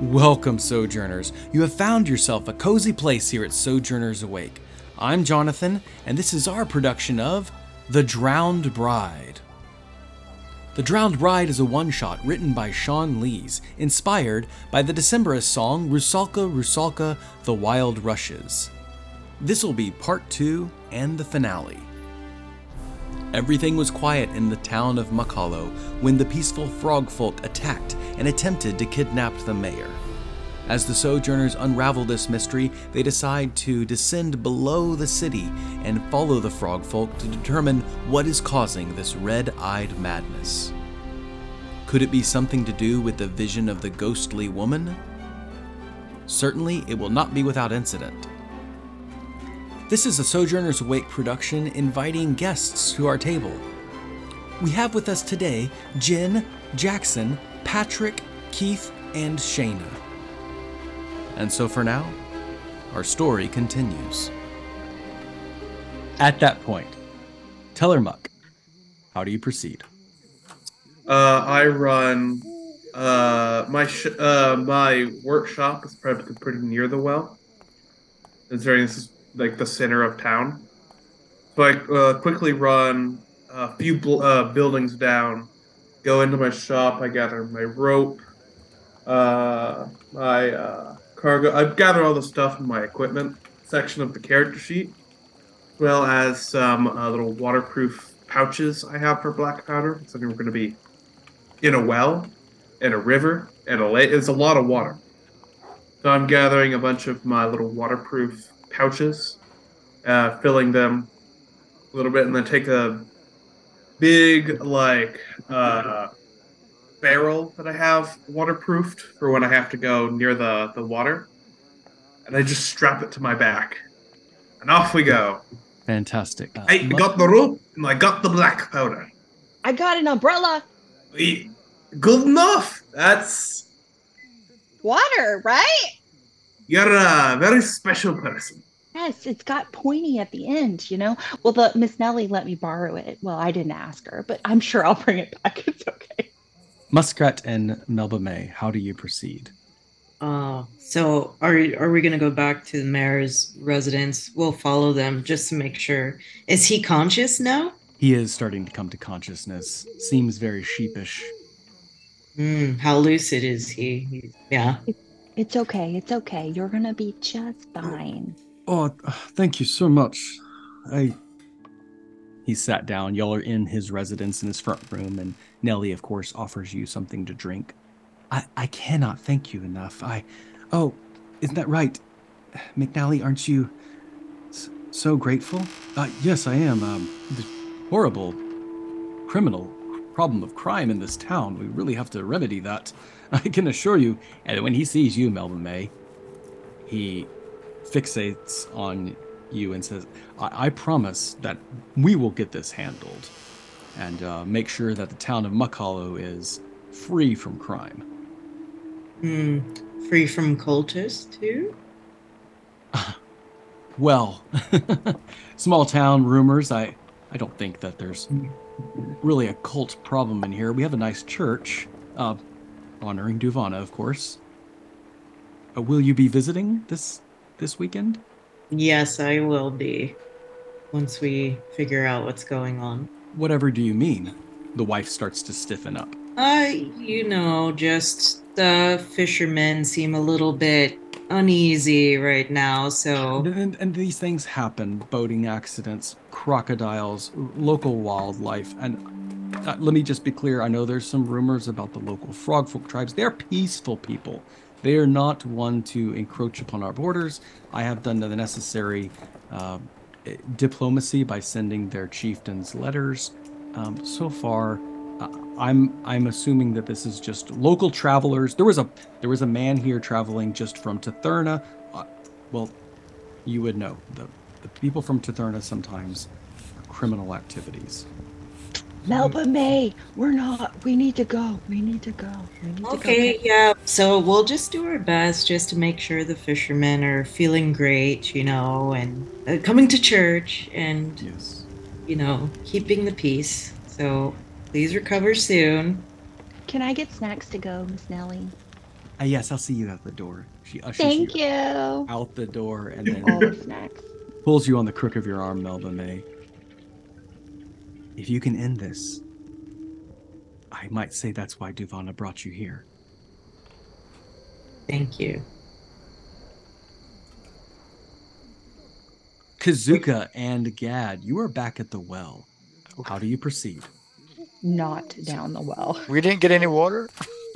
Welcome, Sojourners. You have found yourself a cozy place here at Sojourners Awake. I'm Jonathan, and this is our production of The Drowned Bride. The Drowned Bride is a one shot written by Sean Lees, inspired by the Decemberist song Rusalka Rusalka The Wild Rushes. This will be part two and the finale. Everything was quiet in the town of Muckhollow when the peaceful frog folk attacked and attempted to kidnap the mayor. As the sojourners unravel this mystery, they decide to descend below the city and follow the frog folk to determine what is causing this red eyed madness. Could it be something to do with the vision of the ghostly woman? Certainly, it will not be without incident. This is a Sojourners Awake production inviting guests to our table. We have with us today Jen, Jackson, Patrick, Keith, and Shayna. And so for now, our story continues. At that point, Tellermuck, how do you proceed? Uh, I run uh, my sh- uh, my workshop is probably pretty near the well. It's very this is like the center of town. So I uh, quickly run a few bl- uh, buildings down, go into my shop. I gather my rope, uh, my uh, cargo. I gather all the stuff in my equipment section of the character sheet, as well as some uh, little waterproof pouches I have for black powder. So we're going to be in a well, in a river, in a lake. It's a lot of water. So I'm gathering a bunch of my little waterproof pouches, uh, filling them a little bit, and then take a big like uh, barrel that I have waterproofed for when I have to go near the the water, and I just strap it to my back, and off we go. Fantastic. Uh, I got the rope and I got the black powder. I got an umbrella. We- Good enough. That's Water, right? you're a very special person. Yes, it's got pointy at the end, you know? Well, the Miss Nellie let me borrow it. Well, I didn't ask her, but I'm sure I'll bring it back. It's okay. Muskrat and Melba May, how do you proceed? Uh, so are are we gonna go back to the mayor's residence? We'll follow them just to make sure. Is he conscious now? He is starting to come to consciousness. Seems very sheepish. Hmm. How lucid is he? He- Yeah. It's okay. It's okay. You're going to be just fine. Oh, thank you so much. I. He sat down. Y'all are in his residence in his front room, and Nellie, of course, offers you something to drink. I, I cannot thank you enough. I. Oh, isn't that right? McNally, aren't you so grateful? Uh, yes, I am. Um, the horrible criminal problem of crime in this town. We really have to remedy that. I can assure you. And when he sees you, Melvin May, he fixates on you and says, I, I promise that we will get this handled and uh, make sure that the town of Muckhollow is free from crime. Hmm. Free from cultists too. Well, small town rumors. I, I don't think that there's really a cult problem in here. We have a nice church, uh, honoring Duvana, of course. Uh, will you be visiting this this weekend? Yes, I will be. Once we figure out what's going on. Whatever do you mean? The wife starts to stiffen up. Uh, you know, just the fishermen seem a little bit uneasy right now, so And, and, and these things happen boating accidents, crocodiles, local wildlife. And uh, let me just be clear I know there's some rumors about the local frogfolk tribes. They're peaceful people, they are not one to encroach upon our borders. I have done the necessary uh, diplomacy by sending their chieftains letters. Um, so far, uh, I'm I'm assuming that this is just local travelers. There was a there was a man here traveling just from Tetherna. Uh, well, you would know the the people from Tetherna sometimes are criminal activities. Melba May, we're not. We need to go. We need to go. We need Okay, to go. yeah. So we'll just do our best just to make sure the fishermen are feeling great, you know, and uh, coming to church and, Yes. you know, keeping the peace. So please recover soon. Can I get snacks to go, Miss Nellie? Uh, yes, I'll see you at the door. She ushers Thank you you. out the door and All then the snacks. pulls you on the crook of your arm, Melba May. If you can end this, I might say that's why Duvana brought you here. Thank you. Kazuka and Gad, you are back at the well. How do you proceed? Not down the well. We didn't get any water.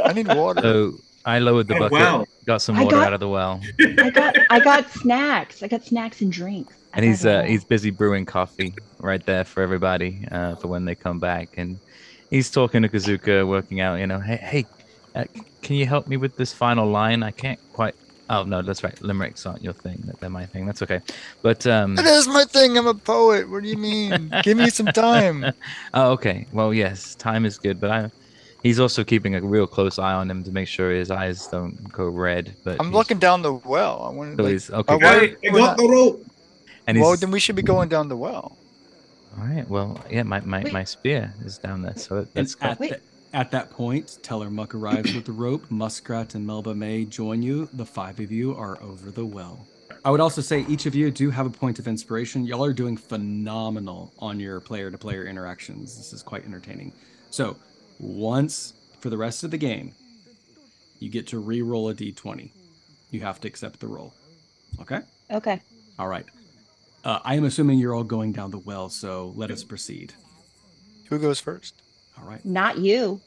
I need water. So I lowered the bucket, wow. got some water got- out of the well, I got I got snacks. I got snacks and drinks. I and he's got it uh, he's busy brewing coffee right there for everybody uh, for when they come back, and he's talking to Kazuka, working out. You know, hey, hey, uh, can you help me with this final line? I can't quite. Oh no, that's right. Limericks aren't your thing. They're my thing. That's okay. But um, It is my thing. I'm a poet. What do you mean? Give me some time. Oh, okay. Well, yes, time is good, but I. He's also keeping a real close eye on him to make sure his eyes don't go red. But I'm looking down the well. I want So to. he's okay. Oh, wait. Hey, I got the rope. And Well, then we should be going down the well. all right. Well, yeah, my, my, Wait. my spear is down there, so And that's at, the, at that point, Teller Muck arrives with the rope. Muskrat and Melba May join you. The five of you are over the well. I would also say each of you do have a point of inspiration. Y'all are doing phenomenal on your player to player interactions. This is quite entertaining. So, once for the rest of the game, you get to re roll a d20. You have to accept the roll. Okay? okay. All right. Uh, I am assuming you're all going down the well, so let us proceed. Who goes first? All right. Not you.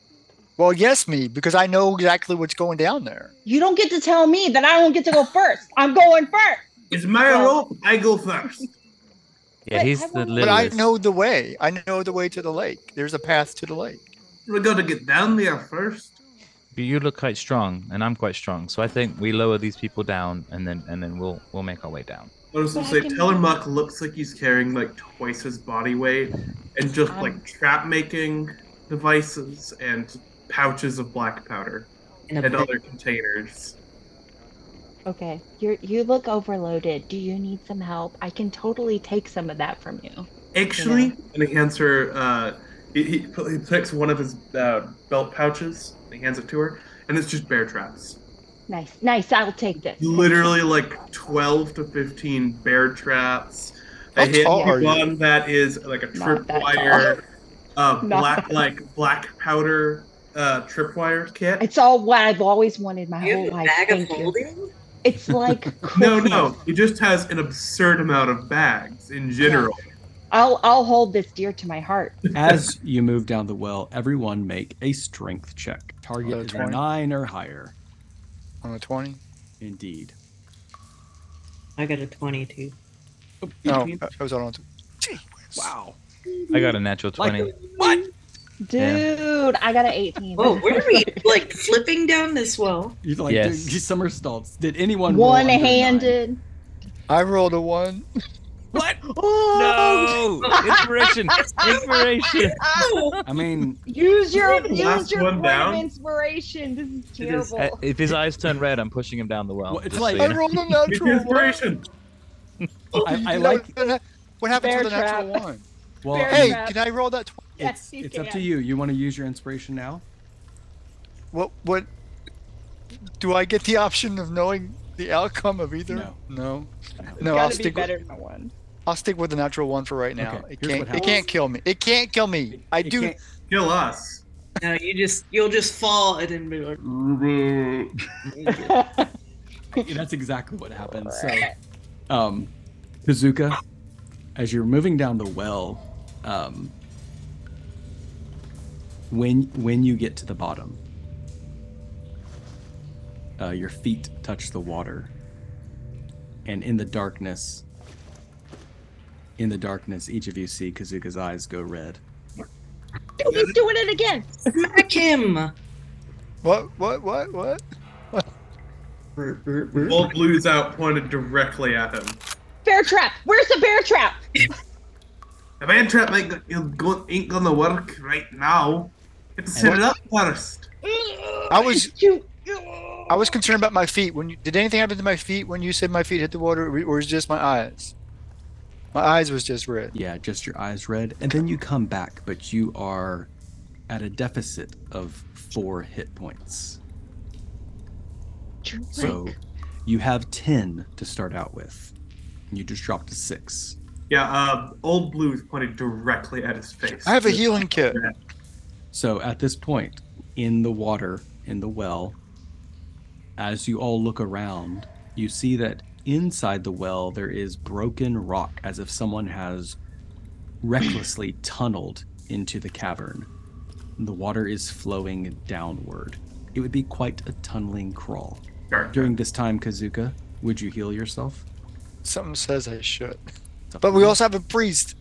Well, yes, me, because I know exactly what's going down there. You don't get to tell me that I don't get to go first. I'm going first. It's my Well- rope. I go first. yeah. Wait, He's I the wanna- But I littlest. know the way. I know the way to the lake. There's a path to the lake. We gotta get down there first. But you look quite strong, and I'm quite strong, so I think we lower these people down, and then and then we'll we'll make our way down. I was gonna say, can- Tellermuck looks like he's carrying like twice his body weight, and just Um, like trap making devices and pouches of black powder In a and other containers. Okay. You you look overloaded. Do you need some help? I can totally take some of that from you. Actually, and he hands her. Uh, he, he, he picks one of his uh, belt pouches. And he hands it to her, and it's just bear traps. Nice. Nice. I'll take this. Literally like twelve to fifteen bear traps. How A hit tall are you? one that is like a Not that tripwire, uh, black that like black powder uh, tripwire kit. It's all what I've always wanted my You whole have life. bag of Thank you. It's like No, no, It just has an absurd amount of bags in general. I'll I'll hold this dear to my heart. As you move down the well, everyone make a strength check. Target is a nine or higher. On a 20? Indeed. I got a 22. Oh, No, I was on. Gee whiz. Wow. I got a natural Like- twenty. What? Dude, I got an 18. Oh, where are we? Like flipping down this well? You like Yes. doing somersaults. Did anyone roll under nine? One-handed. I rolled a 1. What? Oh, No! Inspiration! Inspiration! Oh, I mean, Use your use your one point of down? inspiration. This is It is- terrible. uh, if his eyes turn red, I'm pushing him down the well. Well, it's like- so I rolled a It's natural inspiration. I, I like. What happened Bear to the natural 1? Well, Bear Hey, trap. can I roll that? Tw- Yes, it's, you it's up to you. You want to use your inspiration now? what? What? Do I get the option of knowing the outcome of either? No. No. No, I'll be stick. better With, than one. I'll stick with the natural one for right now. Okay, it can't. It can't kill me. It can't kill me. I It do. can't- Kill us. no, you just you'll just fall and then be like, That's exactly what happens. So, um, Kazuka, as you're moving down the well, um, when when you get to the bottom, uh, your feet touch the water, and in the darkness, in the darkness, each of you see Kazuka's eyes go red. Oh, he's doing it again. smack him. What? What? What? What? Bull blues out, pointed directly at him. Bear trap. Where's the bear trap? The man trap ain't, go- ain't go- ain't gonna work right now. You have to set it up first. I was. You. I was concerned about my feet. When you, did anything happen to my feet when you said my feet hit the water, or was it just my eyes? My eyes was just red. Yeah, just your eyes red, and then you come back, but you are at a deficit of four hit points. Drink. So you have 10 to start out with. And You just dropped to six. Yeah, uh, old blue is pointing directly at his face. I have a healing kit. So at this point, in the water, in the well, as you all look around, you see that inside the well there is broken rock as if someone has recklessly tunneled into the cavern. The water is flowing downward. It would be quite a tunneling crawl. Sure. During this time, Kazuka, would you heal yourself? Something says I should. It's up But we also have a priest.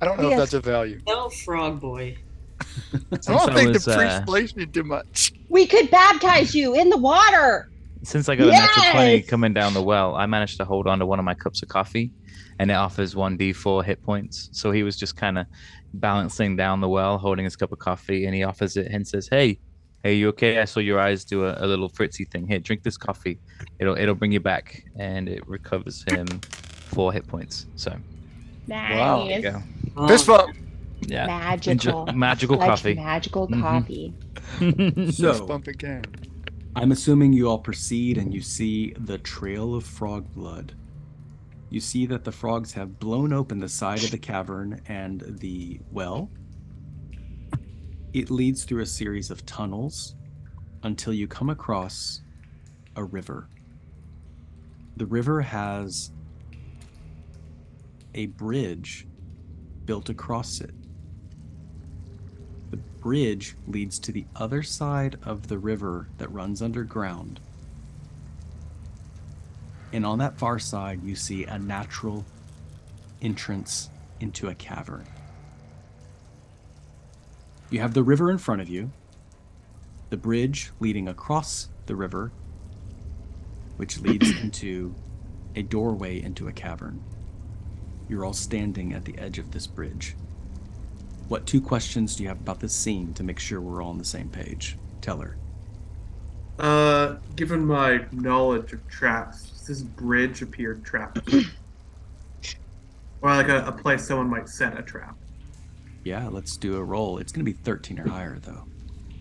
I don't know Yes. if that's a value. No, frog boy. I don't Since think was, the priest uh, plays me too much. We could baptize you in the water. Since I got a natural 20 coming down the well, I managed to hold on to one of my cups of coffee and it offers 1d4 hit points. So he was just kind of balancing down the well, holding his cup of coffee, and he offers it and says, Hey, hey, you okay? I saw your eyes do a, a little fritzy thing. Here, drink this coffee. It'll it'll bring you back. And it recovers him four hit points. So Nice. Wow. there you go. Fist bump. Yeah. Magical. Enjoy- magical Such coffee. Magical Mhm. coffee. Fist So, bump again. I'm assuming you all proceed and you see the trail of frog blood. You see that the frogs have blown open the side of the cavern and the well. It leads through a series of tunnels until you come across a river. The river has a bridge built across it. Bridge leads to the other side of the river that runs underground. And on that far side, you see a natural entrance into a cavern. You have the river in front of you, the bridge leading across the river, which leads into a doorway into a cavern. You're all standing at the edge of this bridge. What two questions do you have about this scene to make sure we're all on the same page? Tell her. Uh, given my knowledge of traps, does this bridge appear trapped? or like a, a place someone might set a trap? Yeah, let's do a roll. It's going to be 13 or higher, though.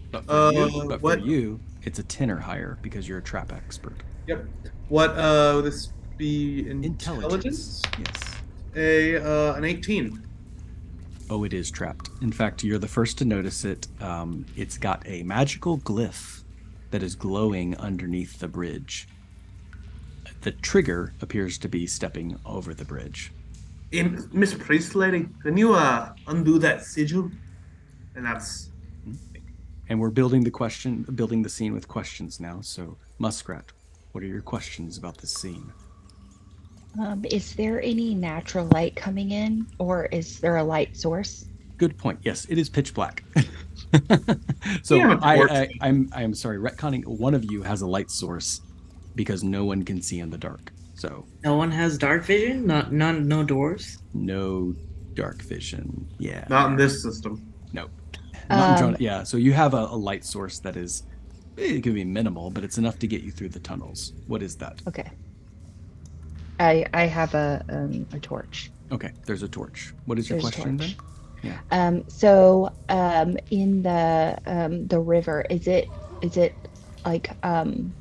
But for, Uh, you, but what- for you, it's a 10 or higher because you're a trap expert. Yep. What uh would this be Intelligence. intelligence? Yes. A uh an 18. Oh, it is trapped. In fact, you're the first to notice it. Um, it's got a magical glyph that is glowing underneath the bridge. The trigger appears to be stepping over the bridge. In Miss Priest lady, can you uh undo that sigil? And that's And we're building the question, building the scene with questions now. So, Muskrat, what are your questions about this scene? Um, is there any natural light coming in, or is there a light source? Good point. Yes, it is pitch black. so We have a I, torch. I, I'm I'm sorry. Retconning. One of you has a light source because no one can see in the dark. So No one has dark vision. Not none. No doors. no dark vision. Yeah. not in this system. Nope. Not in Um, Jonah- yeah. So you have a, a light source that is. It could be minimal, but it's enough to get you through the tunnels. What is that? Okay. I I have a um, a torch. Okay, there's a torch. What is your There's a question torch. then? Um, so um, in the um, the river, is it is it like um,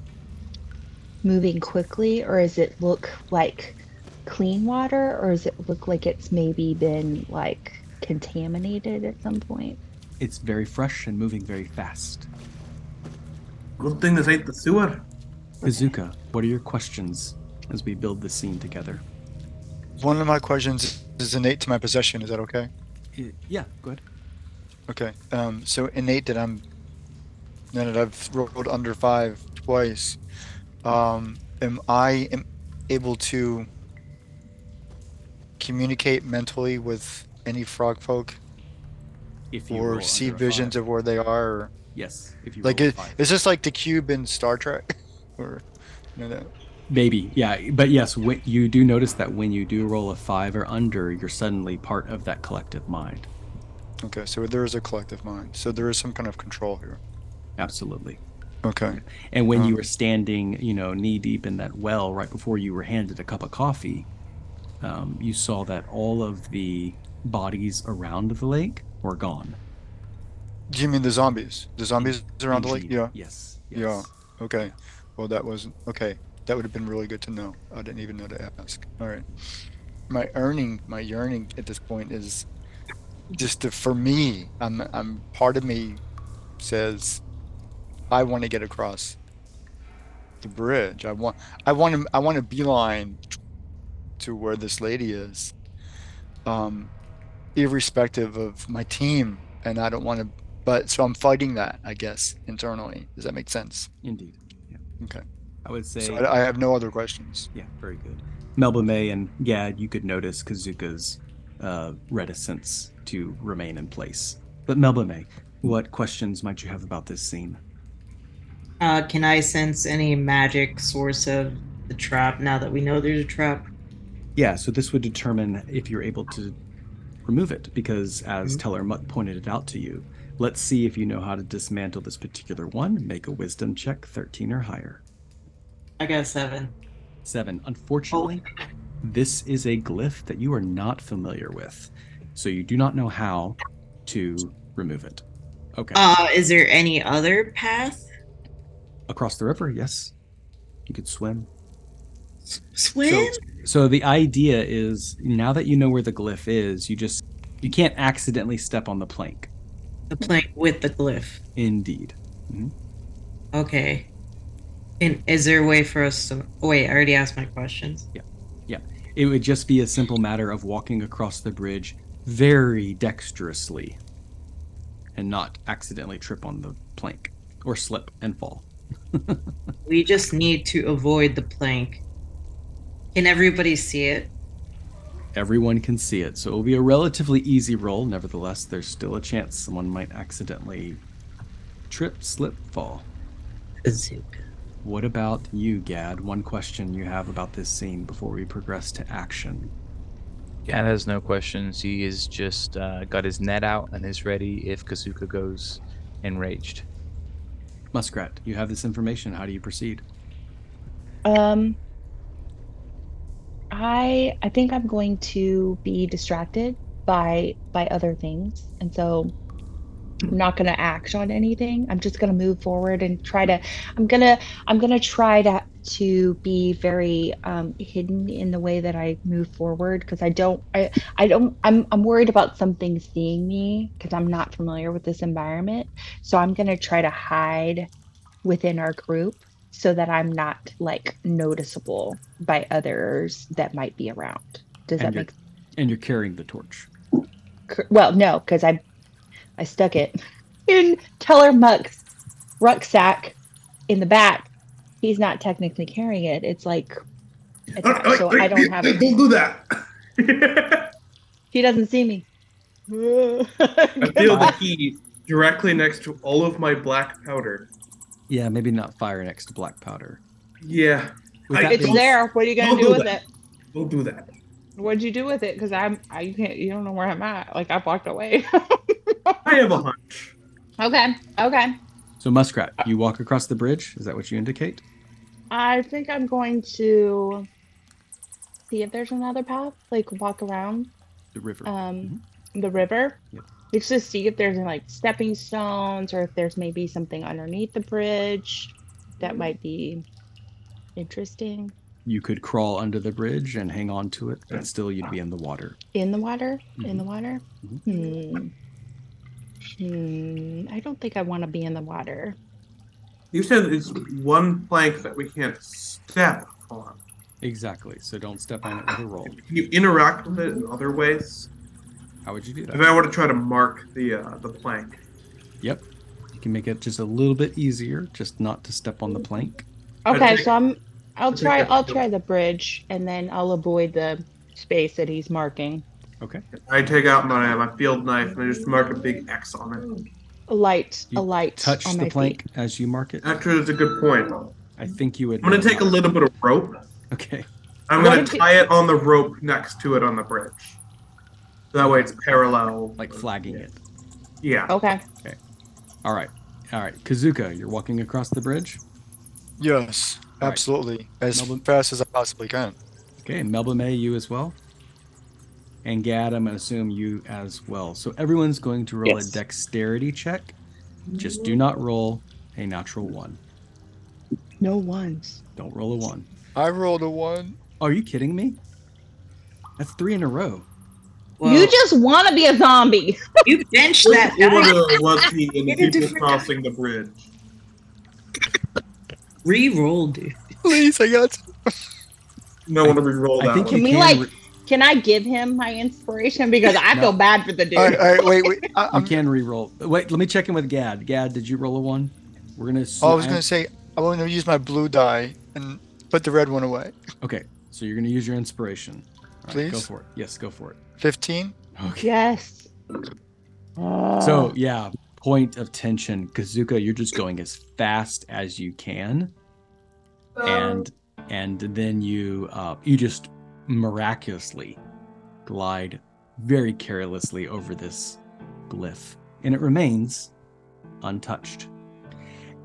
moving quickly, or does it look like clean water, or does it look like it's maybe been like contaminated at some point? It's very fresh and moving very fast. Good thing this ain't the sewer. Kazuka, what are your questions as we build the scene together? One of my questions is innate to my possession. Is that okay? Yeah, go ahead. Okay. Um, so innate that I'm now that I've rolled under five twice. Um, am I am able to communicate mentally with any frog folk If you or see visions five. of where they are? Or, yes, if you like a is this like the cube in Star Trek? or you know that? Maybe, yeah, but yes, wh- you do notice that when you do roll a five or under, you're suddenly part of that collective mind. Okay, so there is a collective mind. So there is some kind of control here. Absolutely. Okay. And when you Um, were standing, you know, knee deep in that well right before you were handed a cup of coffee, um, you saw that all of the bodies around the lake were gone. Do you mean the zombies? The zombies around the lake? Yeah. Yes. yes. Yeah. Okay. Well, that wasn't okay. That would have been really good to know. I didn't even know to ask. All right. My earning, my yearning at this point is just to, for me. I'm, I'm part of me says I want to get across the bridge. I want, I want to, I want to beeline to where this lady is, um, irrespective of my team, and I don't want to. But so I'm fighting that, I guess, internally. Does that make sense? Indeed. Okay. I would say So I, I have no other questions. Yeah, very good. Melba May and Gad, you could notice Kazuka's uh, reticence to remain in place. But Melba May, what questions might you have about this scene? Uh, can I sense any magic source of the trap now that we know there's a trap? Yeah, so this would determine if you're able to remove it, because as Mhm. Teller Muck pointed it out to you, let's see if you know how to dismantle this particular one. Make a wisdom check, 13 or higher. I got a seven. Seven. Unfortunately, this is a glyph that you are not familiar with, so you do not know how to remove it. Okay. Uh, is there any other path? Across the river, yes. You could swim. Swim? So the idea is now that you know where the glyph is, you just you can't accidentally step on the plank. the plank with the glyph. Indeed. Okay. And is there a way for us to? Oh, wait, I already asked my questions. Yeah, yeah. It would just be a simple matter of walking across the bridge very dexterously and not accidentally trip on the plank or slip and fall. We just need to avoid the plank. Can everybody see it? Everyone can see it, so it will be a relatively easy roll. Nevertheless, there's still a chance someone might accidentally trip, slip, fall. Bazooka. What about you, Gad? One question you have about this scene before we progress to action. Gad has no questions. He is just uh, got his net out and is ready if Kazuka goes enraged. Muskrat, you have this information. How do you proceed? Um, I I think I'm going to be distracted by by other things, and so I'm not going to act on anything. I'm just going to move forward and try to. I'm gonna I'm gonna try to to be very um, hidden in the way that I move forward because I don't I I don't I'm I'm worried about something seeing me because I'm not familiar with this environment. So I'm gonna try to hide within our group so that I'm not like noticeable by others that might be around. Does And that make And you're carrying the torch. well? No, because I I stuck it in Teller Muck's rucksack in the back. He's not technically carrying it. It's like attached, so I don't have Don't it. do that. He doesn't see me. I feel the heat directly next to all of my black powder. Yeah, maybe not fire next to black powder. Yeah, I- it's being- there. What are you gonna Don't do do with that. it? don't do that. What'd you do with it? Because I'm I you can't you don't know where I'm at. Like I've walked away. I have a hunch. okay. Okay. So, Muskrat, you walk across the bridge. Is that what you indicate? I think I'm going to see if there's another path, like walk around The river. um the river. Yep. Just to see if there's like stepping stones or if there's maybe something underneath the bridge that might be interesting. You could crawl under the bridge and hang on to it, but still you'd be in the water. In the water? In Mm-hmm. the water? Hmm. Hmm. I don't think I want to be in the water. You said it's one plank that we can't step on. Exactly. So don't step on it with a roll. Can you interact with it in other ways? How would you do that? If? I were to try to mark the uh, the plank, Yep. You can make it just a little bit easier, just not to step on the plank. Okay, so I'm I'll think try I I'll try the bridge and then I'll avoid the space that he's marking. Okay. I take out my my field knife and I just mark a big X on it. A light, You a light Touch on the my plank feet. as you mark it. Actually, that's a good point. I think you would. I'm gonna take a little bit of rope. Okay. I'm What gonna if it- tie it on the rope next to it on the bridge. That way it's parallel. Like flagging it. Yeah. Okay. Okay. All right. All right. Kazuka, you're walking across the bridge. Yes, All right. absolutely. As Melbourne- fast as I possibly can. Okay, and Melba May, you as well. And Gad, I'm gonna assume you as well. So everyone's going to roll Yes. a dexterity check. Just do not roll a natural one. No ones. Don't roll a one. I rolled a one. Are you kidding me? That's three in a row. Well, you just want to be a zombie. you benched that One guy. of the lucky and Get a people crossing the bridge. Re-roll, dude. Please, I got. No one to re-roll I think one. Can we like? re- Can I give him my inspiration because I No. feel bad for the dude? All right, all right, wait, wait. I, you I'm, can re-roll. Wait, let me check in with Gad. Gad, did you roll a one? We're gonna. oh, I was gonna say I'm going to use my blue die and put the red one away. Okay, so you're gonna use your inspiration. All right, go for it. Yes, go for it. Fifteen. Okay. yes. So yeah, point of tension, Kazuka. You're just going as fast as you can, and and then you uh, you just miraculously glide very carelessly over this glyph, and it remains untouched.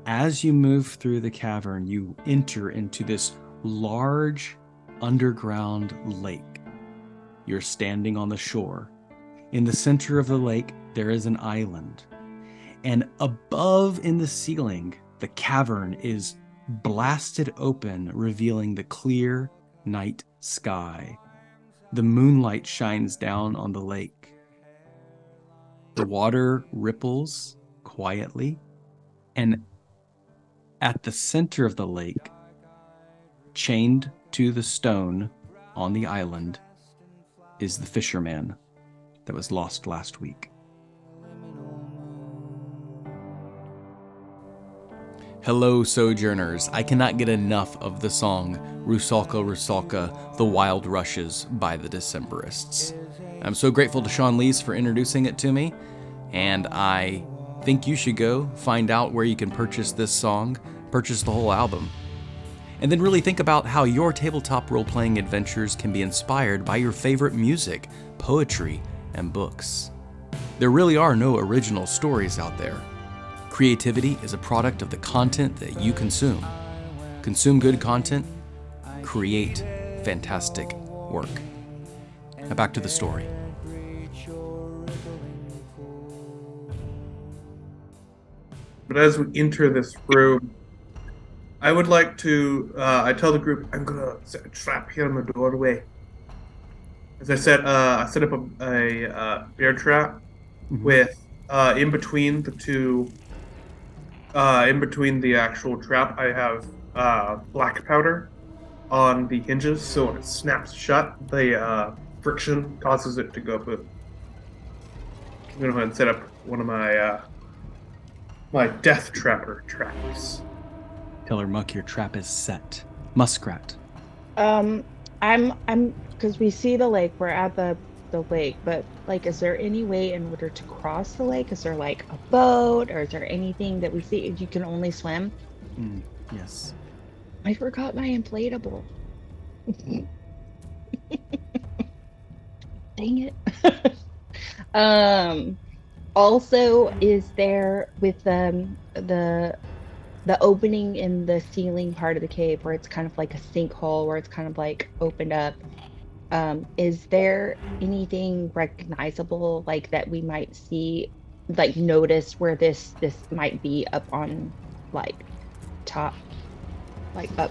As you move through the cavern, you enter into this large underground lake. You're standing on the shore. In the center of the lake, there is an island. And above in the ceiling, the cavern is blasted open, revealing the clear night sky. The moonlight shines down on the lake. The water ripples quietly, and at the center of the lake, chained to the stone on the island, is the fisherman that was lost last week. Hello, Sojourners. I cannot get enough of the song Rusalka Rusalka, The Wild Rushes by the Decemberists. I'm so grateful to Sean Lees for introducing it to me, and I think you should go find out where you can purchase this song, purchase the whole album, and then really think about how your tabletop role playing adventures can be inspired by your favorite music, poetry, and books. There really are no original stories out there. Creativity is a product of the content that you consume. Consume good content, create fantastic work. Now back to the story. But as we enter this room, I would like to. Uh, I tell the group I'm gonna set a trap here in the doorway. As I said, uh, I set up a, a uh, bear trap Mhm. with uh, in between the two. Uh, in between the actual trap, I have uh, black powder on the hinges, so when it snaps shut, the uh, friction causes it to go boom. I'm gonna go ahead and set up one of my uh, my death trapper traps. Teller Muck, your trap is set. Muskrat. Um, I'm I'm because we see the lake. We're at the the lake, but like, is there any way in order to cross the lake? Is there like a boat, or is there anything that we see? You can only swim. Mm, yes. I forgot my inflatable. Dang it. um also is there with um the the opening in the ceiling part of the cave where it's kind of like a sinkhole where it's kind of like opened up um is there anything recognizable like that we might see like notice where this this might be up on like top like up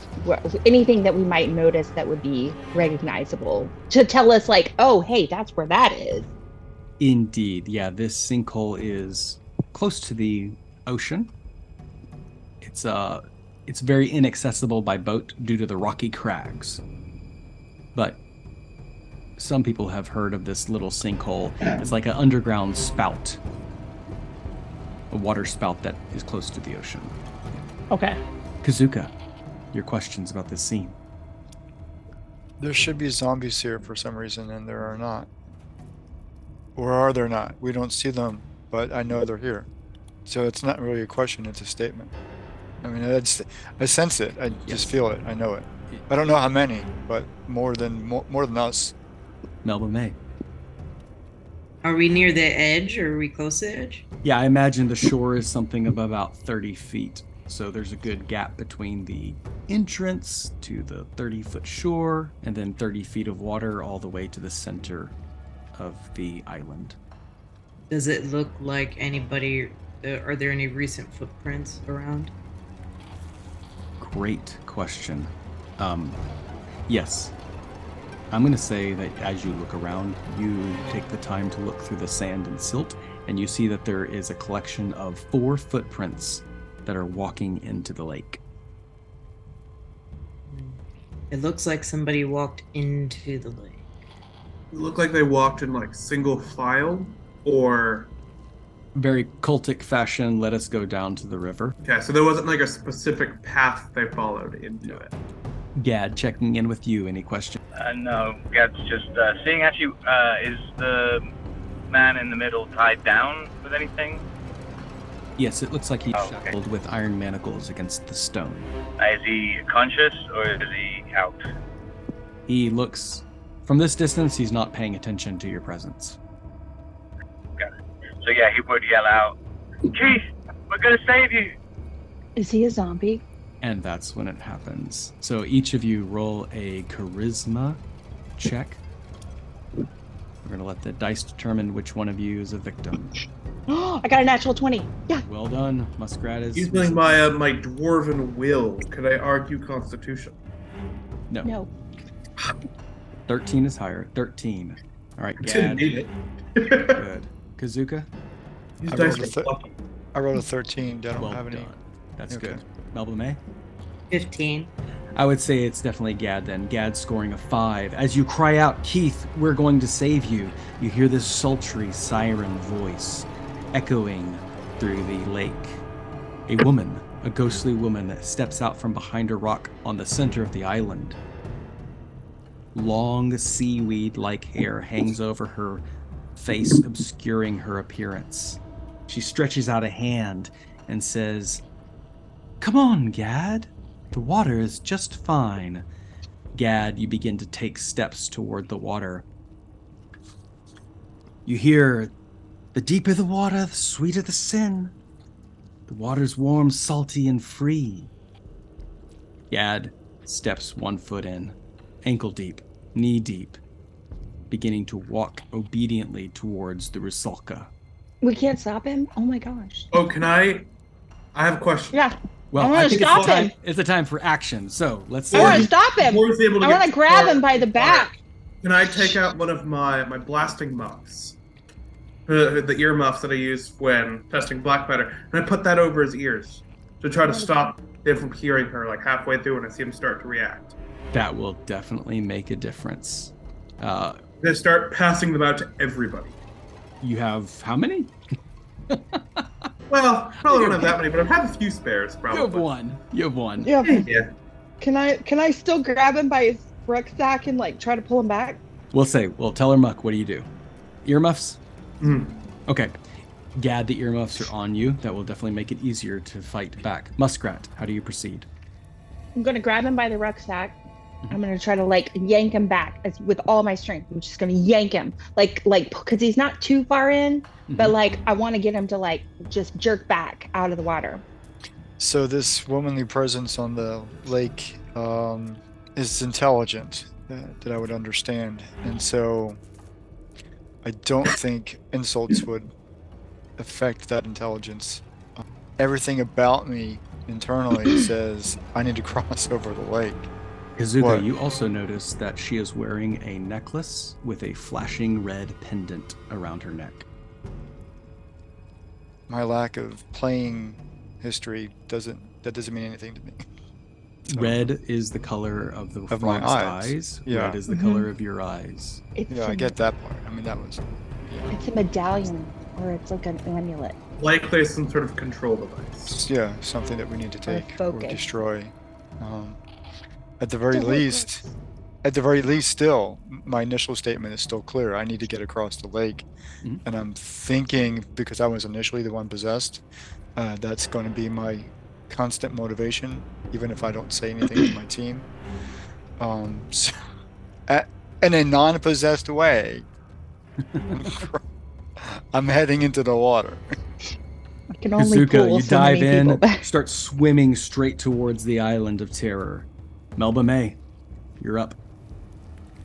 anything that we might notice that would be recognizable to tell us like oh hey that's where that is Indeed, yeah, this sinkhole is close to the ocean. It's uh it's very inaccessible by boat due to the rocky crags. But some people have heard of this little sinkhole. It's like an underground spout. A water spout that is close to the ocean. okay Kazuka, your questions about this scene. There should be zombies here for some reason, and there are not. Or are there not? We don't see them, but I know they're here. So it's not really a question; it's a statement. I mean, I I sense it. I just feel it. I know it. I don't know how many, but more than more, more than us. Melba May. Are we near the edge or are we close to the edge? Yeah, I imagine the shore is something of about 30 feet. So there's a good gap between the entrance to the 30 foot shore and then 30 feet of water all the way to the center of the island. Does it look like anybody? Uh, are there any recent footprints around? great question. Um, yes. I'm going to say that as you look around, you take the time to look through the sand and silt, and you see that there is a collection of four footprints that are walking into the lake. It looks like somebody walked into the lake. It looked like they walked in like single file, or Very cultic fashion, let us go down to the river. okay, so there wasn't like a specific path they followed into it. Gad, checking in with you. Any questions? Uh, no, Gad's just uh, seeing at you. Uh, is the man in the middle tied down with anything? Yes, it looks like he's Oh, okay. shackled with iron manacles against the stone. Uh, is he conscious or is he out? He looks. From this distance, he's not paying attention to your presence. So yeah, he would yell out, "Keith, we're gonna save you!" Is he a zombie? And that's when it happens. So each of you roll a charisma check. We're going to let the dice determine which one of you is a victim. Oh, I got a natural 20. Yeah. Well done. Muskrat is. Using my uh, my dwarven will, could I argue Constitution? No. No. 13 is higher. 13. All right, Didn't Gad. need it. Good. Kazuka? These I dice rolled a are thir- I rolled a 13. I don't Well have any. done. That's Okay. good. Melba May? 15. I would say it's definitely Gad then. Gad scoring a five. As you cry out, Keith, we're going to save you, you hear this sultry siren voice echoing through the lake. A woman, a ghostly woman, steps out from behind a rock on the center of the island. Long seaweed like hair hangs over her face, obscuring her appearance. She stretches out a hand and says, Come on, Gad. The water is just fine. Gad, you begin to take steps toward the water. You hear, the deeper the water, the sweeter the sin. The water's warm, salty, and free. Gad steps one foot in, ankle deep, knee deep, beginning to walk obediently towards the Rusalka. We can't stop him? Oh my gosh. Oh, can I? I have a question. Yeah. Well, I wanna I think stop it's, time, him. it's the time for action. So let's See. I want to stop him. Before he's able to I want to grab far- him by the back. Can I take out one of my my blasting muffs? Uh, the ear muffs that I use when testing black matter, and I put that over his ears to try to stop him from hearing her like halfway through when I see him start to react. That will definitely make a difference. Uh, Then start passing them out to everybody. you have how many? Well, probably don't have that many, but I have a few spares. Probably. You Probably. have one. You have one. Yeah. Yeah. Can I can I still grab him by his rucksack and like try to pull him back? We'll say, well, tell her, Muck, what do you do? Earmuffs? Mhm. Okay. Gad, the earmuffs are on you. That will definitely make it easier to fight back. Muskrat, how do you proceed? I'm gonna grab him by the rucksack. I'm gonna try to like yank him back as, with all my strength. I'm just gonna yank him, like like because he's not too far in, but Mhm. like I want to get him to like just jerk back out of the water. So this womanly presence on the lake um, is intelligent that, that I would understand, and so I don't think insults would affect that intelligence. Everything about me internally says I need to cross over the lake. Kazuka, What? you also notice that she is wearing a necklace with a flashing red pendant around her neck. My lack of playing history doesn't that doesn't mean anything to me. So- Red is the color of the Of my frog's eyes. eyes. Yeah. Red is the Mhm. color of your eyes. It's Yeah, a, I get that part. I mean, that was. It's a medallion or it's like an amulet. Likely some sort of control device. Yeah, something that we need to take or focus. destroy. Um, at the very Focus. least, at the very least, still, my initial statement is still clear. I need to get across the lake, Mhm. and I'm thinking because I was initially the one possessed, uh, that's going to be my constant motivation, even if I don't say anything to my team. Um, so, a in a non-possessed way, I'm heading into the water. I can only Kazuka, you so dive in, start swimming straight towards the island of terror. Melba May, you're up.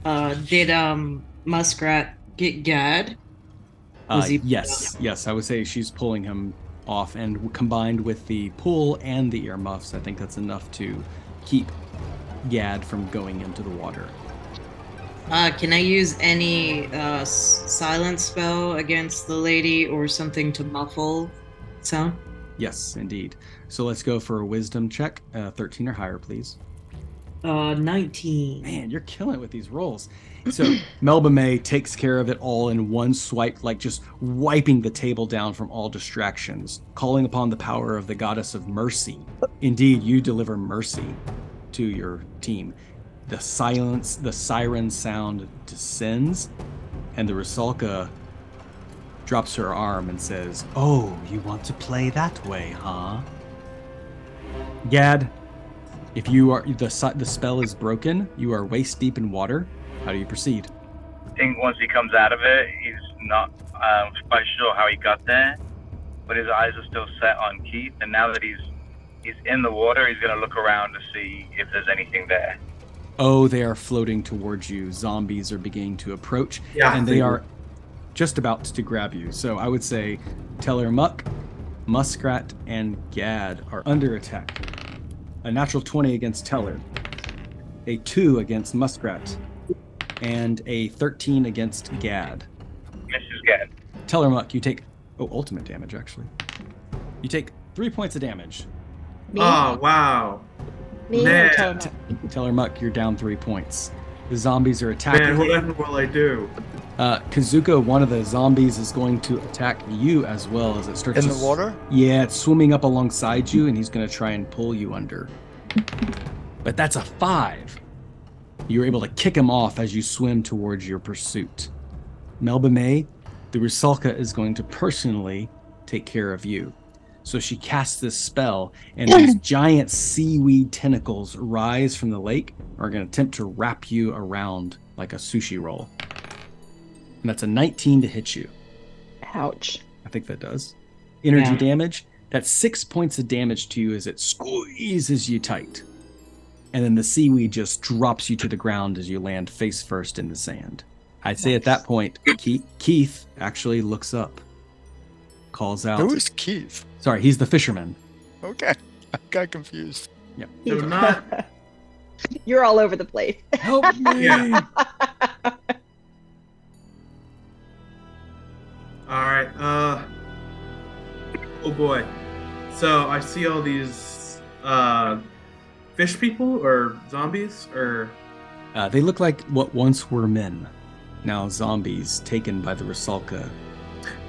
Uh, did um Muskrat get Gad? Uh, he- yes, yes, I would say she's pulling him off, and combined with the pull and the earmuffs, I think that's enough to keep Gad from going into the water. Uh, can I use any uh, s- silence spell against the lady or something to muffle sound? Yes, indeed. So let's go for a wisdom check. Uh, 13 or higher, please. Uh, 19. Man, you're killing it with these rolls. So Melba May takes care of it all in one swipe, like just wiping the table down from all distractions, calling upon the power of the goddess of mercy. Indeed, you deliver mercy to your team. The silence, the siren sound descends, and the Rusalka drops her arm and says, Oh, you want to play that way, huh? Gad, if you are the the spell is broken, you are waist deep in water. How do you proceed? I think once he comes out of it, he's not um, quite sure how he got there, but his eyes are still set on Keith. And now that he's he's in the water, he's gonna look around to see if there's anything there. Oh, they are floating towards you. Zombies are beginning to approach, Yeah, and they they are just about to grab you. So I would say Teller Muck, Muskrat, and Gad are under attack. A natural 20 against Teller, a 2 against Muskrat, and a 13 against Gad. Mrs. Gad. Teller Muck, you take oh ultimate damage actually. You take three points of damage. Me, Oh wow, me or man. Tillamook? Teller Muck, you're down three points. The zombies are attacking. man! Whatever will I do? Uh, Kazuka, one of the zombies, is going to attack you as well as it starts In to the s- water? Yeah, it's swimming up alongside you, and he's going to try and pull you under. But that's a five. You're able to kick him off as you swim towards your pursuit. Melba May, the Rusalka is going to personally take care of you. So she casts this spell, and these giant seaweed tentacles rise from the lake and are going to attempt to wrap you around like a sushi roll. And that's a 19 to hit you. Ouch. I think that does. Energy Yeah. damage. That's six points of damage to you as it squeezes you tight. And then the seaweed just drops you to the ground as you land face first in the sand. I'd say at that point, Keith, Keith actually looks up, calls out. Who is Keith? Sorry, he's the fisherman. Okay. I got confused. So not You're all over the place. Help me! Yeah. Boy. So I see all these uh, fish people or zombies or Uh, they look like what once were men, now zombies taken by the Rusalka.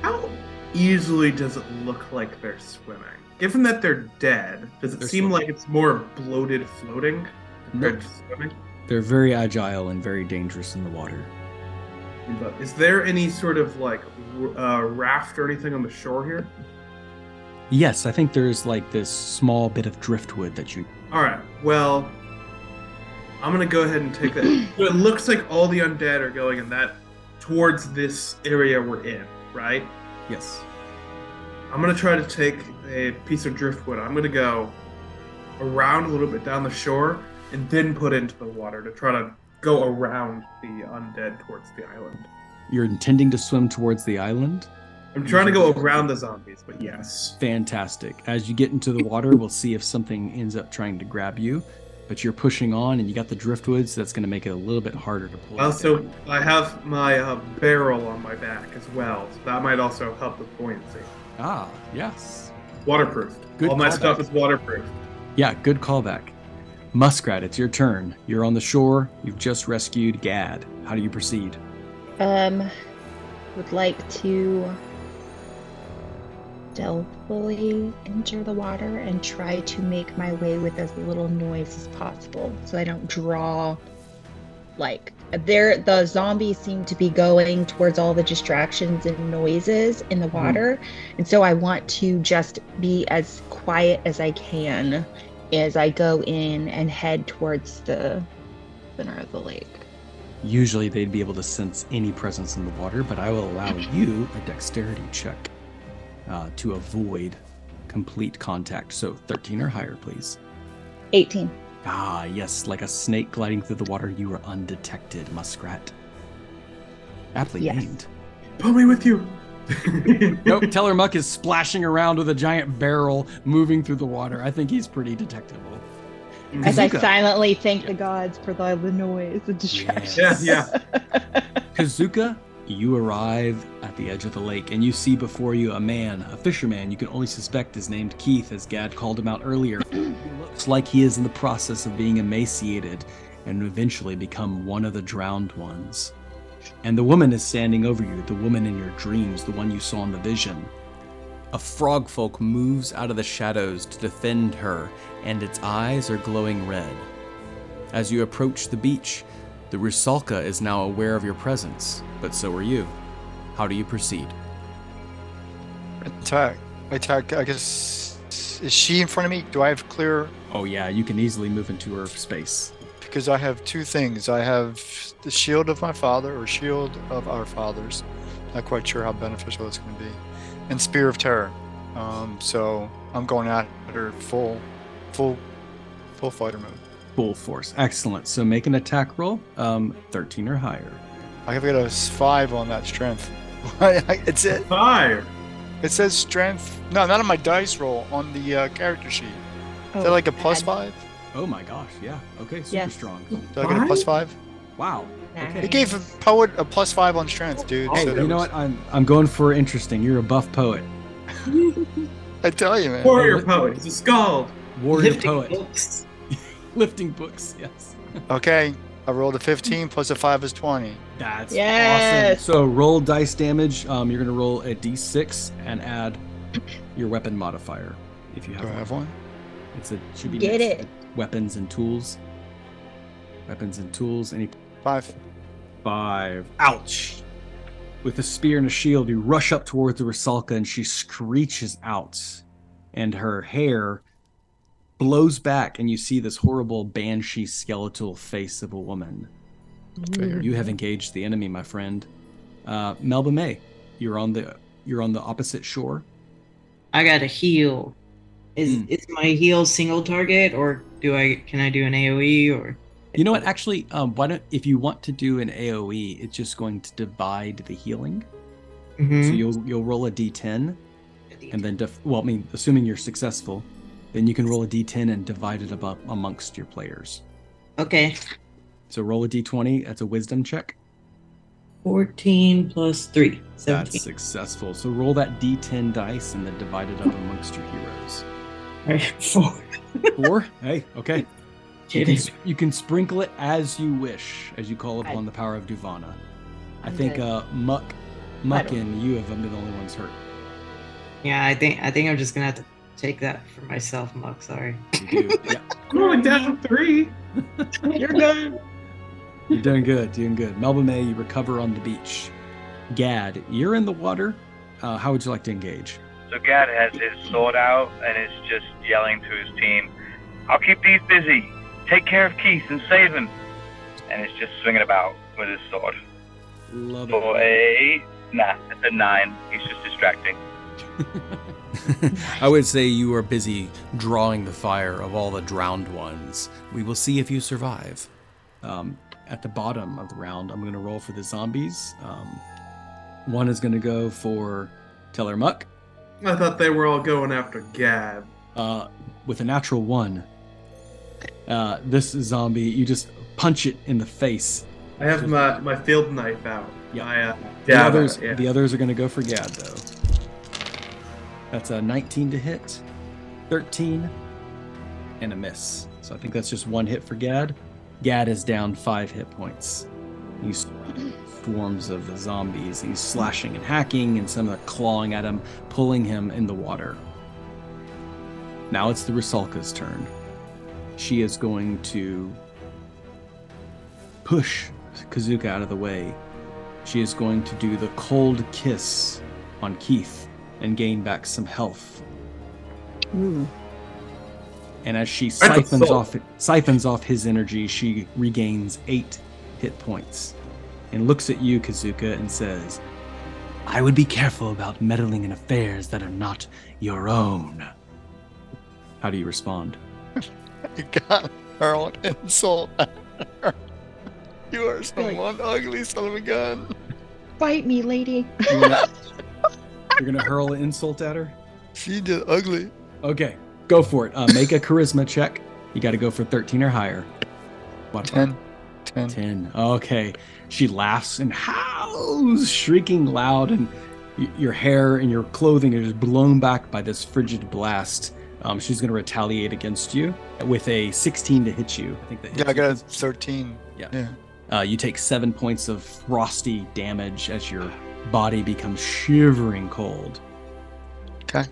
how easily does it look like they're swimming? Given that they're dead, does it They're seem swimming. like it's more bloated floating compared Nope. to swimming? They're very agile and very dangerous in the water. But is there any sort of like uh, raft or anything on the shore here? Yes, I think there's like this small bit of driftwood that you. All right. Well, I'm gonna go ahead and take that. so it looks like all the undead are going in that towards this area we're in, right? Yes. I'm gonna try to take a piece of driftwood. I'm gonna go around a little bit down the shore and then put into the water to try to go around the undead towards the island. You're intending to swim towards the island? I'm trying to go around the zombies, but yes. Fantastic. As you get into the water, we'll see if something ends up trying to grab you. But you're pushing on and you got the driftwood, so that's going to make it a little bit harder to pull. you Also, down. I have my uh, barrel on my back as well, so that might also help with buoyancy. Ah, yes. Waterproof. Good All my callback. stuff is waterproof. Yeah, good callback. Muskrat, it's your turn. You're on the shore. You've just rescued Gad. How do you proceed? Um, would like to stealthily enter the water and try to make my way with as little noise as possible, so I don't draw. Like there, the zombies seem to be going towards all the distractions and noises in the hmm. water, and so I want to just be as quiet as I can as I go in and head towards the center of the lake. Usually they'd be able to sense any presence in the water, but I will allow you a dexterity check uh, to avoid complete contact. So 13 or higher, please. 18. Ah, yes, like a snake gliding through the water, you are undetected, Muskrat. Aptly Yes. named. Pull me with you. nope, Teller Muck is splashing around with a giant barrel moving through the water. I think he's pretty detectable. As I silently thank the gods for the, the noise and distraction. Yeah, yeah. Kazuka, you arrive at the edge of the lake and you see before you a man, a fisherman you can only suspect is named Keith, as Gad called him out earlier. He looks like he is in the process of being emaciated and eventually become one of the drowned ones. And the woman is standing over you, the woman in your dreams, the one you saw in the vision. A frog folk moves out of the shadows to defend her, and its eyes are glowing red. As you approach the beach, the Rusalka is now aware of your presence, but so are you. How do you proceed? Attack. Attack. I guess. Is she in front of me? Do I have clear? Oh yeah, you can easily move into her space. Because I have two things. I have the shield of my father or shield of our fathers. Not quite sure how beneficial it's going to be. And spear of terror. Um, so I'm going at her full, full, full fighter mode. Full force. Excellent. So make an attack roll, um, 13 or higher. I have got a five on that strength. it's it. Five. It says strength. No, not on my dice roll. On the uh, character sheet. Is Oh, that like a plus bad. five? Oh my gosh, yeah. Okay, super Yes. strong. Do I get a plus five? Wow. Okay. It gave a poet a plus five on strength, dude. Hey, so that you know was- what? I'm I'm going for interesting. You're a buff poet. I tell you, man. Warrior poet. He's a skald. Warrior Lifting poet. Books. Lifting books, yes. Okay, I rolled a 15 plus a 5 is 20. That's Yes. awesome. So roll dice damage. Um, you're gonna roll a d6 and add your weapon modifier if you have Do I one. have one? It's a should be Get next. it. Weapons and tools. Weapons and tools. Any Five. five. Ouch. With a spear and a shield, you rush up towards the Rusalka and she screeches out. And her hair blows back, and you see this horrible banshee skeletal face of a woman. Figured. You have engaged the enemy, my friend. Uh, Melba May, you're on the you're on the opposite shore. I got a heal. Is Hmm. is my heal single target or do I can I do an AoE or You know what? Actually, um, why don't if you want to do an AOE, it's just going to divide the healing. So Mhm. you'll you'll roll a d10 and then def- well, I mean, assuming you're successful, then you can roll a d10 and divide it up amongst your players. Okay. So roll a d20. That's a wisdom check. 14 plus 3. 17. That's successful. So roll that d10 dice and then divide it up amongst your heroes. Alright, four. Four. hey, okay. You can, you can sprinkle it as you wish, as you call upon the power of Duvana. I think good. uh, Muck, Muck, and you have been the only ones hurt. Yeah, I think I think I'm just gonna have to take that for myself, Muck. Sorry. You do. yeah, I'm down three. You're good. you're doing good. Doing good. Melba May, you recover on the beach. Gad, you're in the water. Uh, how would you like to engage? So Gad has his sword out and is just yelling to his team, I'll keep these busy. Take care of Keith and save him. And it's just swinging about with his sword. Love For a. Nah, it's a nine. He's just distracting. I would say you are busy drawing the fire of all the drowned ones. We will see if you survive. Um, at the bottom of the round, I'm going to roll for the zombies. Um, one is going to go for Teller Muck I thought they were all going after Gad. uh, with a natural one. Uh, this zombie, you just punch it in the face. I have my, my field knife out. Yeah. I, uh, The others, it, yeah. the others are going to go for Gad though. That's a 19 to hit, 13, and a miss. So I think that's just one hit for Gad. Gad is down five hit points. He's swarms of zombies. He's slashing and hacking, and some are clawing at him, pulling him in the water. Now it's the Rusalka's turn. She is going to push Kazuka out of the way she is going to do the cold kiss on Keith and gain back some health. Ooh. And as she siphons off siphons off his energy, she regains eight hit points and looks at you, Kazuka, and says, "I would be careful about meddling in affairs that are not your own." How do you respond? You got hurl an insult at her. You are some one ugly son of a gun. Bite me, lady. You wanna, You're gonna hurl an insult at her. She did ugly. Okay, go for it. Uh, make a charisma check. You got to go for 13 or higher. What? 10. 10. 10. Okay. She laughs and howls, shrieking loud, and y- your hair and your clothing are just blown back by this frigid blast. Um, she's going to retaliate against you with a 16 to hit you. I think that Yeah, I got a 13. Yeah. Yeah. Uh, you take seven points of frosty damage as your body becomes shivering cold. Okay.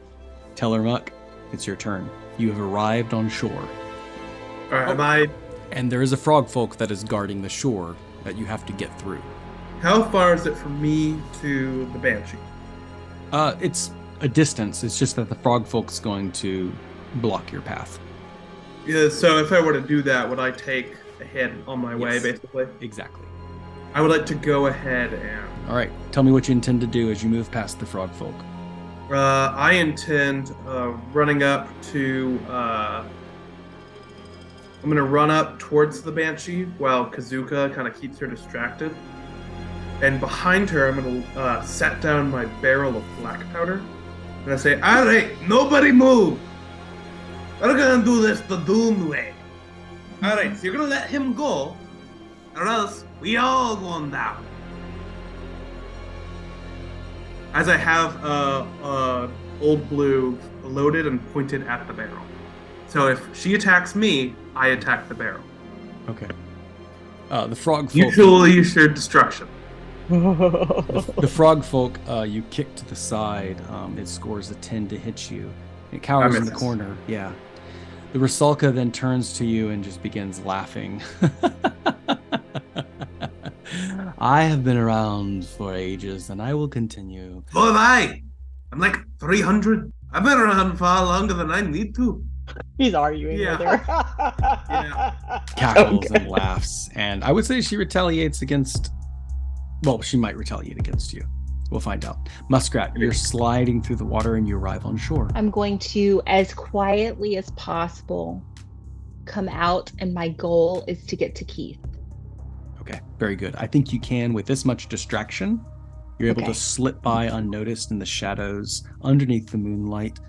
Teller Muck, it's your turn. You have arrived on shore. All right, am I? And there is a frog folk that is guarding the shore that you have to get through. How far is it from me to the banshee? Uh, it's a distance. It's just that the frog folk's going to block your path. Yeah, so if I were to do that, would I take a hit on my way, basically? Exactly. I would like to go ahead and. All right. Tell me what you intend to do as you move past the frog folk. Uh, I intend uh, running up to. Uh, I'm gonna run up towards the banshee while Kazuka kind of keeps her distracted. And behind her, I'm gonna uh, set down my barrel of black powder, and I say, "All right, nobody move. We're gonna do this the Doom way. All right, so you're gonna let him go, or else we all going down." as I have uh, uh, old blue loaded and pointed at the barrel. So if she attacks me, I attack the barrel. Okay. Uh, the frog folk. Mutually assured destruction. the, the frog folk, uh, you kick to the side. Um, it scores a 10 to hit you. It cowers in the misses. corner. Yeah. The Rusalka then turns to you and just begins laughing. I have been around for ages and I will continue. So have I. I'm like 300. I've been around far longer than I need to. He's arguing Yeah. with her. Yeah. cackles Okay. and laughs. And I would say she retaliates against. Well, she might retaliate against you. We'll find out. Muskrat, you're sliding through the water and you arrive on shore. I'm going to, as quietly as possible, come out, and my goal is to get to Keith. Okay, very good. I think you can, with this much distraction, you're able Okay. to slip by unnoticed in the shadows underneath the moonlight,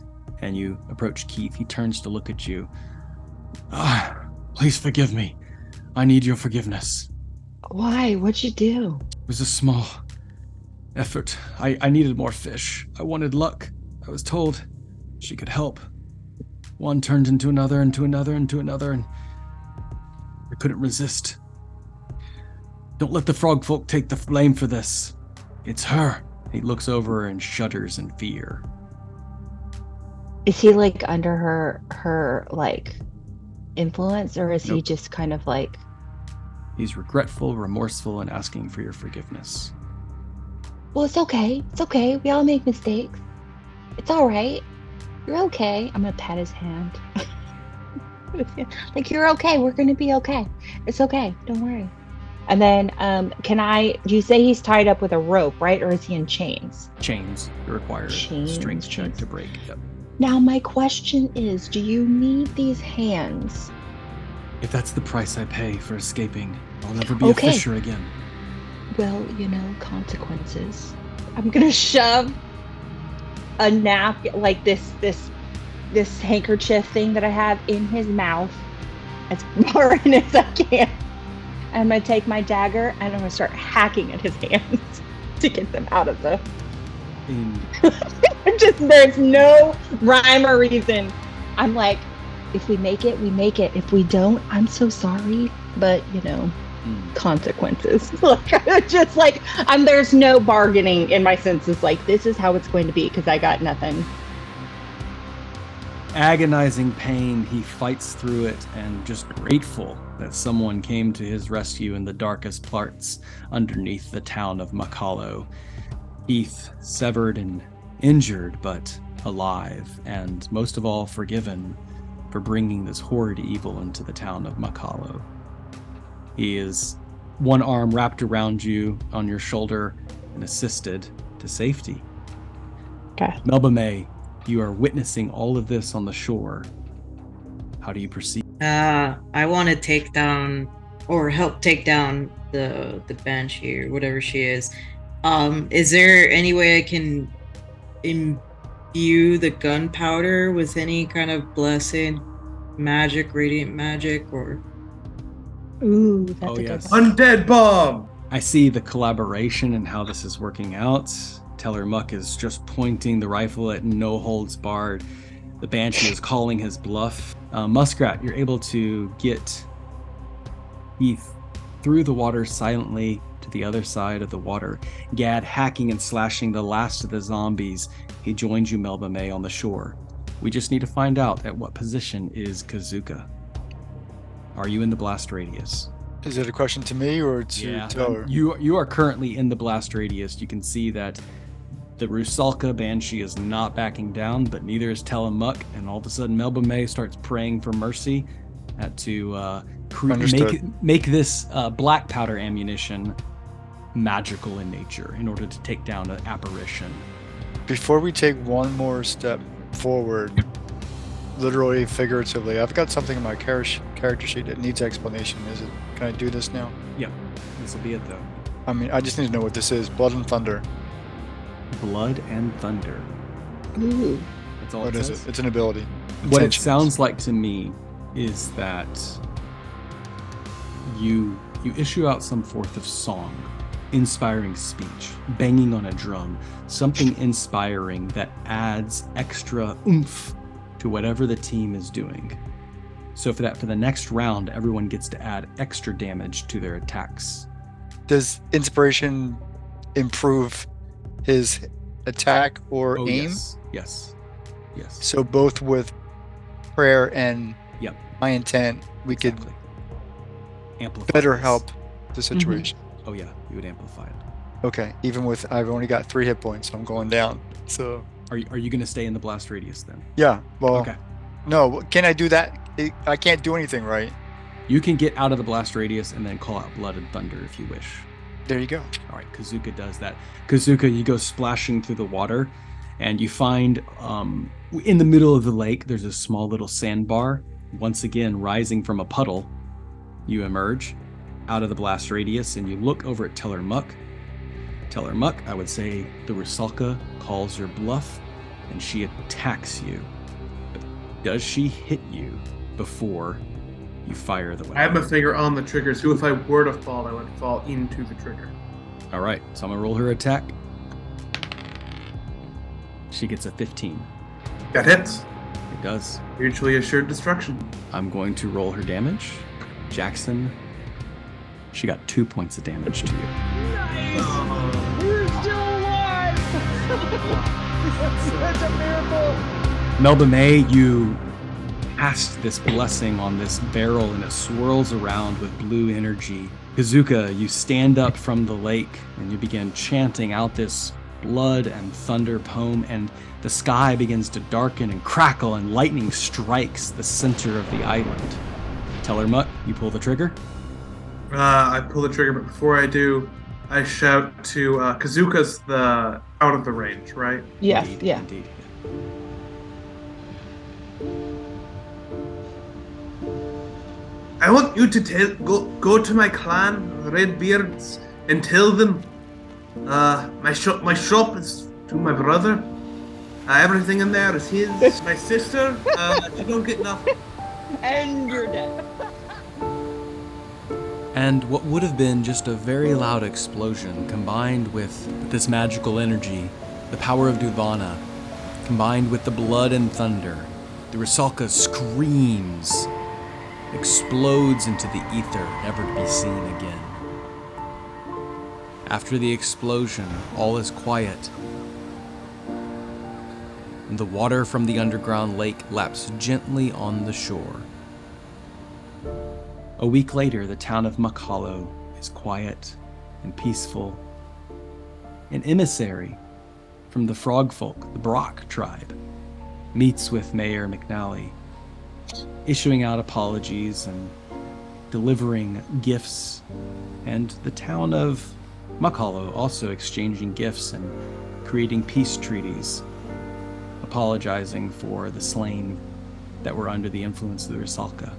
and you approach Keith. He turns to look at you. Ah, please forgive me. I need your forgiveness. Why? What'd you do? It was a small effort. I, I needed more fish. I wanted luck. I was told she could help. One turned into another, into another, into another, and I couldn't resist. Don't let the frog folk take the blame for this. It's her. He looks over and shudders in fear. Is he like under her her like influence, or is he just kind of like? He's regretful, remorseful, and asking for your forgiveness. Well, it's okay. It's okay. We all make mistakes. It's all right. You're okay. I'm gonna pat his hand. like you're okay. We're gonna be okay. It's okay. Don't worry. And then, um, can I? Do You say he's tied up with a rope, right? Or is he in chains? Chains require Chains, strength check to break. Yep. Now, my question is: Do you need these hands? If that's the price I pay for escaping, I'll never be Okay. a fisher again. Well, you know, consequences. I'm gonna shove a napkin, like this, this, this handkerchief thing that I have in his mouth as far in as I can. I'm gonna take my dagger and I'm gonna start hacking at his hands to get them out of the. In Just there's no rhyme or reason. I'm like, if we make it, we make it. If we don't, I'm so sorry, but you know, Hmm. consequences. Just like I'm there's no bargaining in my senses. Like this is how it's going to be because I got nothing. agonizing pain, he fights through it and just grateful that someone came to his rescue in the darkest parts underneath the town of Makalo. Keith, severed and injured, but alive, and most of all, forgiven for bringing this horrid evil into the town of Makalo. He is one arm wrapped around you on your shoulder and assisted to safety. Okay. Melba May, you are witnessing all of this on the shore. How do you proceed? Uh, I want to take down or help take down the the banshee or whatever she is. Um, is there any way I can imbue the gunpowder with any kind of blessed magic, radiant magic, or Ooh, that's Oh, a yes. good one. Undead bomb. I see the collaboration and how this is working out. Teller Muck is just pointing the rifle at no holds barred. The Banshee is calling his bluff. Uh, Muskrat, you're able to get Heath through the water silently to the other side of the water. Gad hacking and slashing the last of the zombies. He joins you, Melba May, on the shore. We just need to find out at what position is Kazuka. Are you in the blast radius? Is it a question to me or to Teller? Um, you you are currently in the blast radius. You can see that the Rusalka Banshee is not backing down, but neither is Teller Muck. And all of a sudden, Melba May starts praying for mercy uh, to uh, cre- make make this uh, black powder ammunition magical in nature in order to take down an apparition. Before we take one more step forward, literally, figuratively, I've got something in my char- character sheet that needs explanation. Is it? Can I do this now? Yeah, this will be it, though. I mean, I just need to know what this is. Blood and thunder. Blood and thunder. Ooh. That's all What it is says. it? It's an ability. what it sounds like to me is that you you issue out some forth of song inspiring speech banging on a drum something inspiring that adds extra oomph to whatever the team is doing so for that for the next round everyone gets to add extra damage to their attacks Does inspiration improve his attack or oh aim? yes yes yes So both with prayer and Yep. my intent, we could amplify better this. help the mm-hmm. situation. oh yeah you would amplify it Okay, even with I've only got three hit points, so I'm going down. So are you, are you going to stay in the blast radius then yeah, well, okay no, can I do that? I- I can't do anything, right? You can get out of the blast radius and then call out Blood and Thunder if you wish. There you go. All right, Kazuka does that. Kazuka, you go splashing through the water, and you find um, in the middle of the lake there's a small little sandbar. Once again, rising from a puddle, you emerge out of the blast radius and you look over at Teller Muck. Teller Muck, I would say the Rusalka calls your bluff, and she attacks you. But does she hit you before you fire the weapon? I have my finger on the trigger, so if I were to fall, I would fall into the trigger. All right, so I'm gonna roll her attack. She gets a 15. That hits. It does. Mutually assured destruction. I'm going to roll her damage. Jackson, she got two points of damage to you. We're still alive! Such a miracle! Melba May, you cast this blessing on this barrel and it swirls around with blue energy. Kazuka, you stand up from the lake and you begin chanting out this blood and thunder poem, and the sky begins to darken and crackle, and lightning strikes the center of the island. Teller Muck, you pull the trigger. Uh, I pull the trigger, but before I do, I shout to uh, Kazuka's the out of the range, right? Yes, Indeed, yeah. Indeed. I want you to tell go go to my clan, the Redbeards, and tell them uh, my shop my shop is to my brother. Uh, everything in there is his. my sister, uh, she don't get nothing. And you're dead. And what would have been just a very loud explosion combined with this magical energy, the power of Duvana, combined with the blood and thunder, the Rusalka screams, explodes into the ether, never to be seen again. After the explosion, all is quiet. And the water from the underground lake laps gently on the shore. A week later, the town of Hollow is quiet and peaceful. An emissary from the frog folk, the Brock tribe, meets with Mayor McNally, issuing out apologies and delivering gifts, and the town of Muck also exchanging gifts and creating peace treaties, apologizing for the slain that were under the influence of the Rusalka.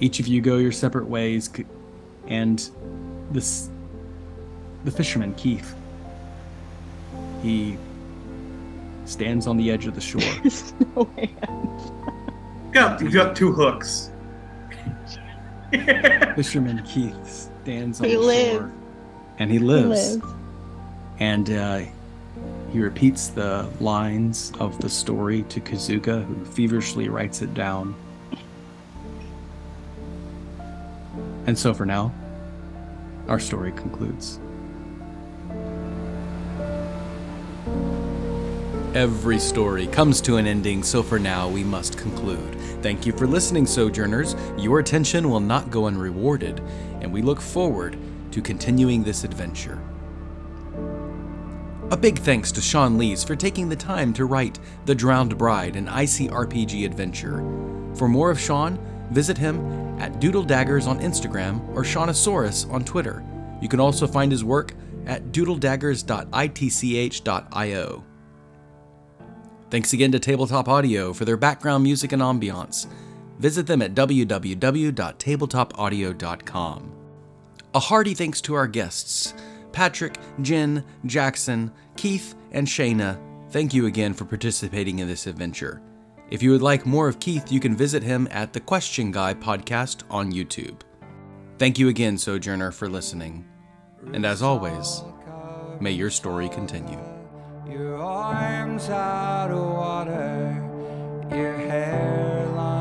Each of you go your separate ways, and this the fisherman Keith He stands on the edge of the shore. There's no way. Got, you got two hooks. Fisherman Keith stands on He the lives. shore, and he He lives. lives. And uh, he repeats the lines of the story to Kazuka, who feverishly writes it down. And so for now, our story concludes. Every story comes to an ending, so for now we must conclude. Thank you for listening, Sojourners. Your attention will not go unrewarded, and we look forward to continuing this adventure. A big thanks to Sean Lees for taking the time to write The Drowned Bride, an ICRPG adventure. For more of Sean, visit him at Doodle Daggers on Instagram or Shaunosaurus on Twitter. You can also find his work at doodledaggers.itch.io. Thanks again to Tabletop Audio for their background music and ambiance. Visit them at www.tabletopaudio.com. A hearty thanks to our guests Patrick, Jen, Jackson, Keith, and Shayna. Thank you again for participating in this adventure. If you would like more of Keith, you can visit him at the Question Guy podcast on YouTube. Thank you again, Sojourner, for listening. And as always, may your story continue. Your arms out of water, your hairline